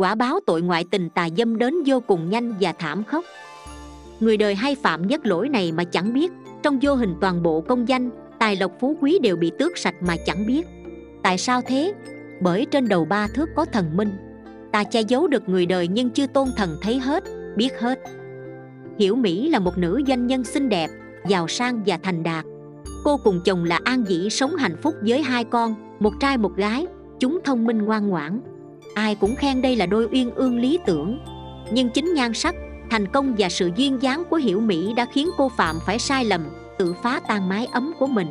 quả báo tội ngoại tình tà dâm đến vô cùng nhanh và thảm khốc. Người đời hay phạm nhất lỗi này mà chẳng biết, trong vô hình toàn bộ công danh, tài lộc phú quý đều bị tước sạch mà chẳng biết. Tại sao thế? Bởi trên đầu ba thước có thần minh. Ta che giấu được người đời nhưng chưa tôn thần thấy hết, biết hết. Hiểu mỹ là một nữ doanh nhân xinh đẹp, giàu sang và thành đạt. Cô cùng chồng là an dĩ sống hạnh phúc với hai con, một trai một gái, chúng thông minh ngoan ngoãn ai cũng khen đây là đôi uyên ương lý tưởng. Nhưng chính nhan sắc, thành công và sự duyên dáng của hiểu mỹ đã khiến cô phạm phải sai lầm, tự phá tan mái ấm của mình.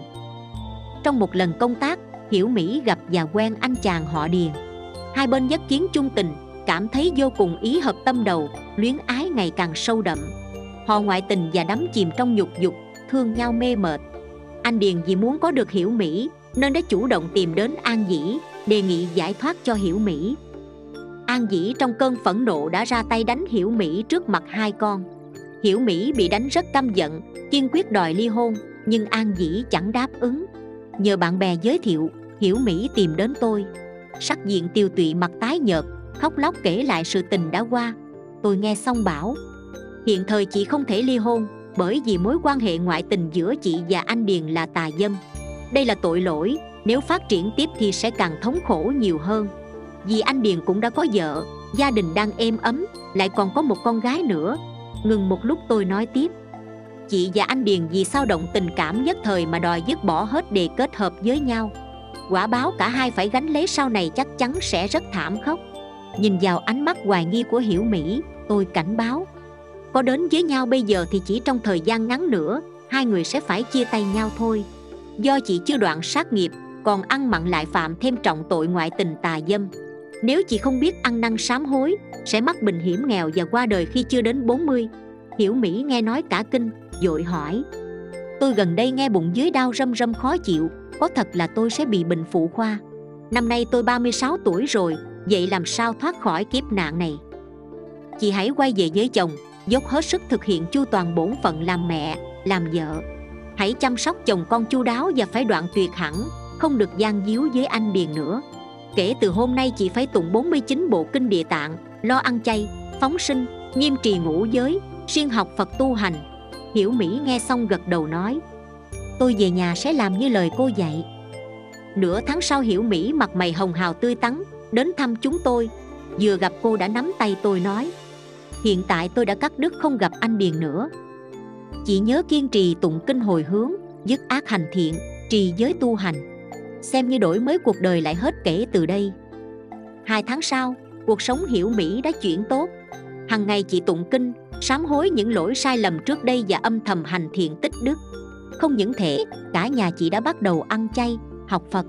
Trong một lần công tác, hiểu mỹ gặp và quen anh chàng họ điền. Hai bên nhất kiến chung tình, cảm thấy vô cùng ý hợp tâm đầu, luyến ái ngày càng sâu đậm. Họ ngoại tình và đắm chìm trong nhục dục, thương nhau mê mệt. Anh điền vì muốn có được hiểu mỹ, nên đã chủ động tìm đến an dĩ, đề nghị giải thoát cho hiểu mỹ an dĩ trong cơn phẫn nộ đã ra tay đánh hiểu mỹ trước mặt hai con. Hiểu mỹ bị đánh rất căm giận, kiên quyết đòi ly hôn, nhưng an dĩ chẳng đáp ứng. Nhờ bạn bè giới thiệu, hiểu mỹ tìm đến tôi. Sắc diện tiêu tụy mặt tái nhợt, khóc lóc kể lại sự tình đã qua. Tôi nghe xong bảo, hiện thời chị không thể ly hôn, bởi vì mối quan hệ ngoại tình giữa chị và anh điền là tà dâm. Đây là tội lỗi, nếu phát triển tiếp thì sẽ càng thống khổ nhiều hơn vì anh điền cũng đã có vợ, gia đình đang êm ấm, lại còn có một con gái nữa. Ngừng một lúc tôi nói tiếp. Chị và anh điền vì sao động tình cảm nhất thời mà đòi dứt bỏ hết đề kết hợp với nhau? Quả báo cả hai phải gánh lấy sau này chắc chắn sẽ rất thảm khốc. Nhìn vào ánh mắt hoài nghi của hiểu mỹ, tôi cảnh báo. Có đến với nhau bây giờ thì chỉ trong thời gian ngắn nữa, hai người sẽ phải chia tay nhau thôi. Do chị chưa đoạn sát nghiệp, còn ăn mặn lại phạm thêm trọng tội ngoại tình tà dâm nếu chị không biết ăn năn sám hối, sẽ mắc bệnh hiểm nghèo và qua đời khi chưa đến 40 hiểu mỹ nghe nói cả kinh, dội hỏi. Tôi gần đây nghe bụng dưới đau râm râm khó chịu, có thật là tôi sẽ bị bệnh phụ khoa. Năm nay tôi 36 tuổi rồi, vậy làm sao thoát khỏi kiếp nạn này? Chị hãy quay về với chồng, dốc hết sức thực hiện chu toàn bổn phận làm mẹ, làm vợ. Hãy chăm sóc chồng con chu đáo và phải đoạn tuyệt hẳn, không được gian díu với anh điền nữa kể từ hôm nay chị phải tụng 49 bộ kinh địa tạng, lo ăn chay, phóng sinh, nghiêm trì ngũ giới, siêng học phật tu hành. Hiểu mỹ nghe xong gật đầu nói, tôi về nhà sẽ làm như lời cô dạy. Nửa tháng sau hiểu mỹ mặt mày hồng hào tươi tắn, đến thăm chúng tôi. Vừa gặp cô đã nắm tay tôi nói, hiện tại tôi đã cắt đứt không gặp anh điền nữa. Chị nhớ kiên trì tụng kinh hồi hướng, dứt ác hành thiện, trì giới tu hành xem như đổi mới cuộc đời lại hết kể từ đây. Hai tháng sau, cuộc sống hiểu mỹ đã chuyển tốt. Hằng ngày chị tụng kinh, sám hối những lỗi sai lầm trước đây và âm thầm hành thiện tích đức. Không những thể cả nhà chị đã bắt đầu ăn chay, học phật.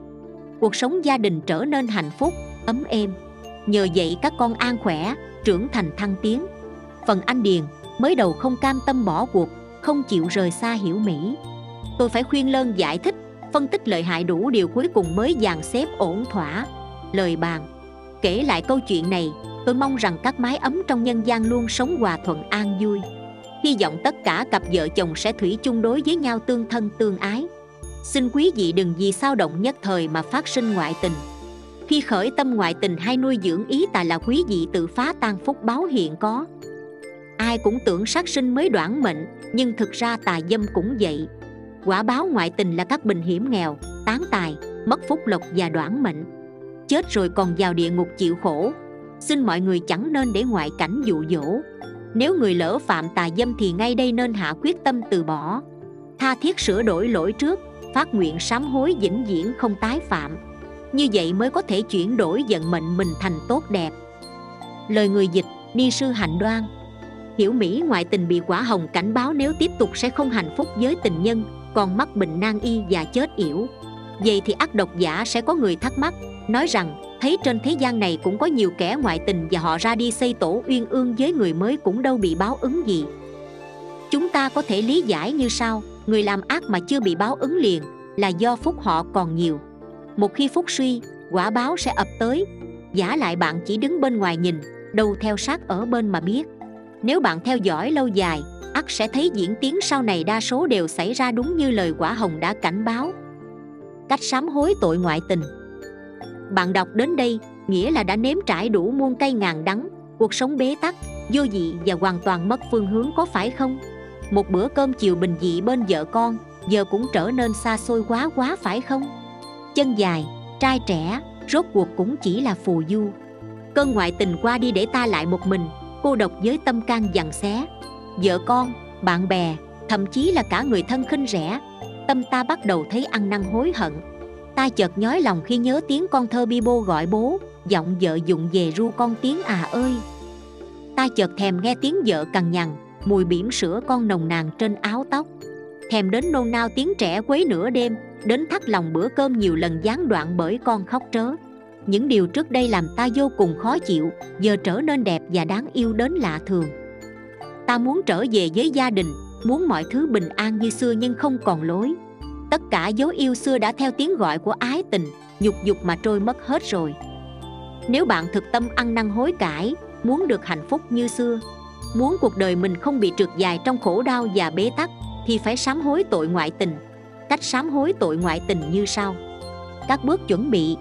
Cuộc sống gia đình trở nên hạnh phúc, ấm êm. Nhờ vậy các con an khỏe, trưởng thành thăng tiến. Phần anh điền, mới đầu không cam tâm bỏ cuộc, không chịu rời xa hiểu mỹ. Tôi phải khuyên lơn giải thích phân tích lợi hại đủ điều cuối cùng mới dàn xếp ổn thỏa. Lời bàn. Kể lại câu chuyện này, tôi mong rằng các mái ấm trong nhân gian luôn sống hòa thuận an vui. Hy vọng tất cả cặp vợ chồng sẽ thủy chung đối với nhau tương thân tương ái. Xin quý vị đừng vì sao động nhất thời mà phát sinh ngoại tình. Khi khởi tâm ngoại tình hay nuôi dưỡng ý tà là quý vị tự phá tan phúc báo hiện có. Ai cũng tưởng sát sinh mới đoạn mệnh, nhưng thực ra tà dâm cũng vậy quả báo ngoại tình là các bình hiểm nghèo, tán tài, mất phúc lộc và đoạn mệnh. Chết rồi còn vào địa ngục chịu khổ. Xin mọi người chẳng nên để ngoại cảnh dụ dỗ. Nếu người lỡ phạm tà dâm thì ngay đây nên hạ quyết tâm từ bỏ. Tha thiết sửa đổi lỗi trước, phát nguyện sám hối vĩnh viễn không tái phạm. Như vậy mới có thể chuyển đổi vận mệnh mình thành tốt đẹp. Lời người dịch, ni sư hạnh đoan. Hiểu mỹ ngoại tình bị quả hồng cảnh báo nếu tiếp tục sẽ không hạnh phúc với tình nhân còn mắc bệnh nan y và chết yểu. Vậy thì ác độc giả sẽ có người thắc mắc, nói rằng, thấy trên thế gian này cũng có nhiều kẻ ngoại tình và họ ra đi xây tổ uyên ương với người mới cũng đâu bị báo ứng gì. Chúng ta có thể lý giải như sau, người làm ác mà chưa bị báo ứng liền, là do phúc họ còn nhiều. Một khi phúc suy, quả báo sẽ ập tới. Giả lại bạn chỉ đứng bên ngoài nhìn, đâu theo sát ở bên mà biết. Nếu bạn theo dõi lâu dài ắt sẽ thấy diễn tiến sau này đa số đều xảy ra đúng như lời quả hồng đã cảnh báo. Cách sám hối tội ngoại tình. Bạn đọc đến đây, nghĩa là đã nếm trải đủ muôn cây ngàn đắng, cuộc sống bế tắc, vô dị và hoàn toàn mất phương hướng có phải không? Một bữa cơm chiều bình dị bên vợ con, giờ cũng trở nên xa xôi quá quá phải không? Chân dài, trai trẻ, rốt cuộc cũng chỉ là phù du. Cơn ngoại tình qua đi để ta lại một mình, cô độc với tâm can dằn xé vợ con, bạn bè, thậm chí là cả người thân khinh rẻ. Tâm ta bắt đầu thấy ăn năn hối hận. Ta chợt nhói lòng khi nhớ tiếng con thơ bi bô gọi bố, giọng vợ dụng về ru con tiếng à ơi. Ta chợt thèm nghe tiếng vợ cằn nhằn, mùi bỉm sữa con nồng nàn trên áo tóc. Thèm đến nôn nao tiếng trẻ quấy nửa đêm, đến thắt lòng bữa cơm nhiều lần gián đoạn bởi con khóc trớ. Những điều trước đây làm ta vô cùng khó chịu, giờ trở nên đẹp và đáng yêu đến lạ thường ta muốn trở về với gia đình, muốn mọi thứ bình an như xưa nhưng không còn lối. Tất cả dấu yêu xưa đã theo tiếng gọi của ái tình, nhục dục mà trôi mất hết rồi. Nếu bạn thực tâm ăn năn hối cải, muốn được hạnh phúc như xưa, muốn cuộc đời mình không bị trượt dài trong khổ đau và bế tắc, thì phải sám hối tội ngoại tình. Cách sám hối tội ngoại tình như sau. Các bước chuẩn bị.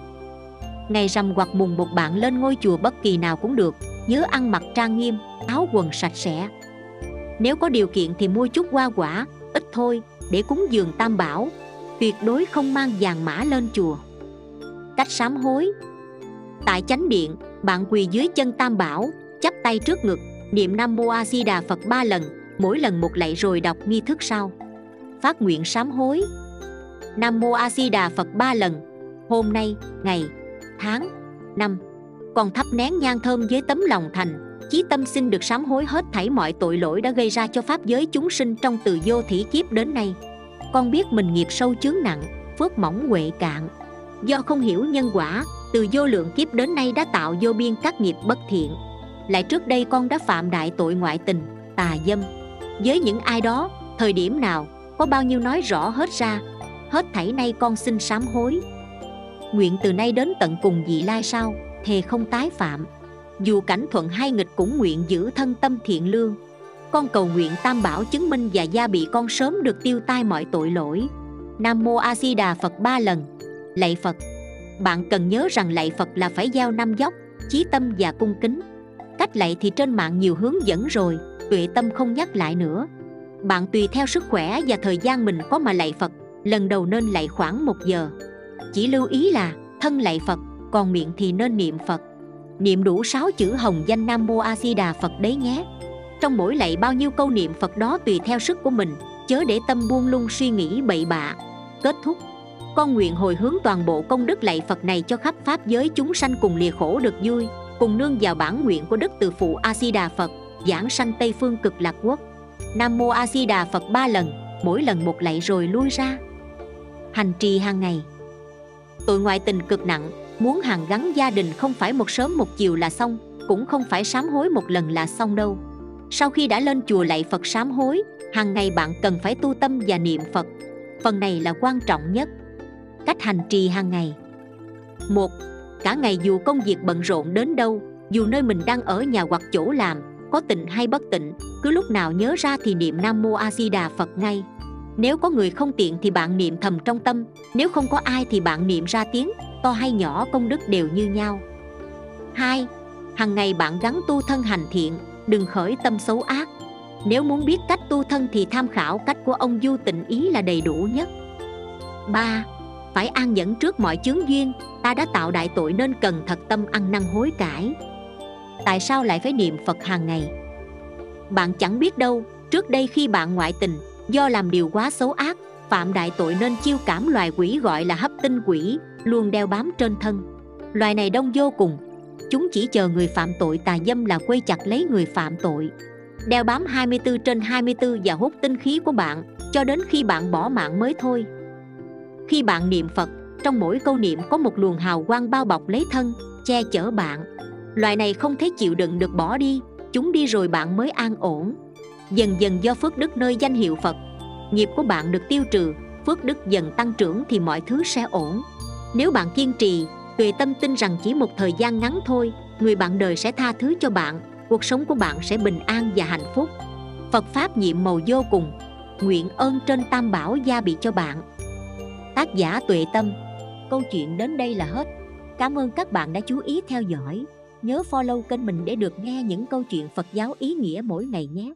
Ngày rằm hoặc mùng một bạn lên ngôi chùa bất kỳ nào cũng được, nhớ ăn mặc trang nghiêm, áo quần sạch sẽ nếu có điều kiện thì mua chút hoa quả, ít thôi, để cúng dường tam bảo. Tuyệt đối không mang vàng mã lên chùa. Cách sám hối. Tại chánh điện, bạn quỳ dưới chân tam bảo, chắp tay trước ngực, niệm nam mô a di đà phật ba lần, mỗi lần một lạy rồi đọc nghi thức sau. Phát nguyện sám hối. Nam mô a di đà phật ba lần. Hôm nay, ngày, tháng, năm, còn thắp nén nhang thơm với tấm lòng thành chí tâm xin được sám hối hết thảy mọi tội lỗi đã gây ra cho pháp giới chúng sinh trong từ vô thủy kiếp đến nay. Con biết mình nghiệp sâu chướng nặng, phước mỏng huệ cạn. Do không hiểu nhân quả, từ vô lượng kiếp đến nay đã tạo vô biên các nghiệp bất thiện. Lại trước đây con đã phạm đại tội ngoại tình, tà dâm. Với những ai đó, thời điểm nào, có bao nhiêu nói rõ hết ra, hết thảy nay con xin sám hối. Nguyện từ nay đến tận cùng vị lai sau thề không tái phạm dù cảnh thuận hay nghịch cũng nguyện giữ thân tâm thiện lương. Con cầu nguyện tam bảo chứng minh và gia bị con sớm được tiêu tai mọi tội lỗi. Nam mô a di đà phật ba lần. Lạy phật. Bạn cần nhớ rằng lạy phật là phải giao năm dốc, chí tâm và cung kính. Cách lạy thì trên mạng nhiều hướng dẫn rồi, tuệ tâm không nhắc lại nữa. Bạn tùy theo sức khỏe và thời gian mình có mà lạy phật, lần đầu nên lạy khoảng một giờ. Chỉ lưu ý là, thân lạy phật, còn miệng thì nên niệm phật niệm đủ 6 chữ hồng danh nam mô a di đà phật đấy nhé. Trong mỗi lạy bao nhiêu câu niệm phật đó tùy theo sức của mình, chớ để tâm buông lung suy nghĩ bậy bạ. Kết thúc. Con nguyện hồi hướng toàn bộ công đức lạy phật này cho khắp pháp giới chúng sanh cùng lìa khổ được vui, cùng nương vào bản nguyện của đức từ phụ a di đà phật, giảng sanh tây phương cực lạc quốc. Nam mô a di đà phật ba lần, mỗi lần một lạy rồi lui ra. Hành trì hàng ngày tội ngoại tình cực nặng, muốn hàn gắn gia đình không phải một sớm một chiều là xong, cũng không phải sám hối một lần là xong đâu. Sau khi đã lên chùa lạy phật sám hối, hàng ngày bạn cần phải tu tâm và niệm phật. Phần này là quan trọng nhất. Cách hành trì hàng ngày. Một, cả ngày dù công việc bận rộn đến đâu, dù nơi mình đang ở nhà hoặc chỗ làm, có tịnh hay bất tịnh, cứ lúc nào nhớ ra thì niệm nam mô a di đà phật ngay nếu có người không tiện thì bạn niệm thầm trong tâm, nếu không có ai thì bạn niệm ra tiếng, to hay nhỏ công đức đều như nhau. Hai, Hằng ngày bạn gắn tu thân hành thiện, Đừng khởi tâm xấu ác. Nếu muốn biết cách tu thân thì tham khảo cách của ông Du tịnh ý là đầy đủ nhất. Ba, Phải an nhẫn trước mọi chướng duyên, Ta đã tạo đại tội nên cần thật tâm ăn năn hối cải. Tại sao lại phải niệm Phật hàng ngày? Bạn chẳng biết đâu, Trước đây khi bạn ngoại tình Do làm điều quá xấu ác, Phạm đại tội nên chiêu cảm loài quỷ gọi là hấp tinh quỷ, Luôn đeo bám trên thân. Loài này đông vô cùng. Chúng chỉ chờ người phạm tội tà dâm là quay chặt lấy người phạm tội. Đeo bám 24 trên 24 và hút tinh khí của bạn, Cho đến khi bạn bỏ mạng mới thôi. Khi bạn niệm Phật, Trong mỗi câu niệm có một luồng hào quang bao bọc lấy thân, Che chở bạn. Loài này không thể chịu đựng được bỏ đi, Chúng đi rồi bạn mới an ổn. Dần dần do phước đức nơi danh hiệu Phật, Nghiệp của bạn được tiêu trừ, Phước đức dần tăng trưởng thì mọi thứ sẽ ổn Nếu bạn kiên trì Tuệ tâm tin rằng chỉ một thời gian ngắn thôi, Người bạn đời sẽ tha thứ cho bạn, Cuộc sống của bạn sẽ bình an và hạnh phúc Phật Pháp nhiệm màu vô cùng, Nguyện ơn trên tam bảo gia bị cho bạn Tác giả Tuệ Tâm, Câu chuyện đến đây là hết Cảm ơn các bạn đã chú ý theo dõi. Nhớ follow kênh mình để được nghe những câu chuyện Phật giáo ý nghĩa mỗi ngày nhé.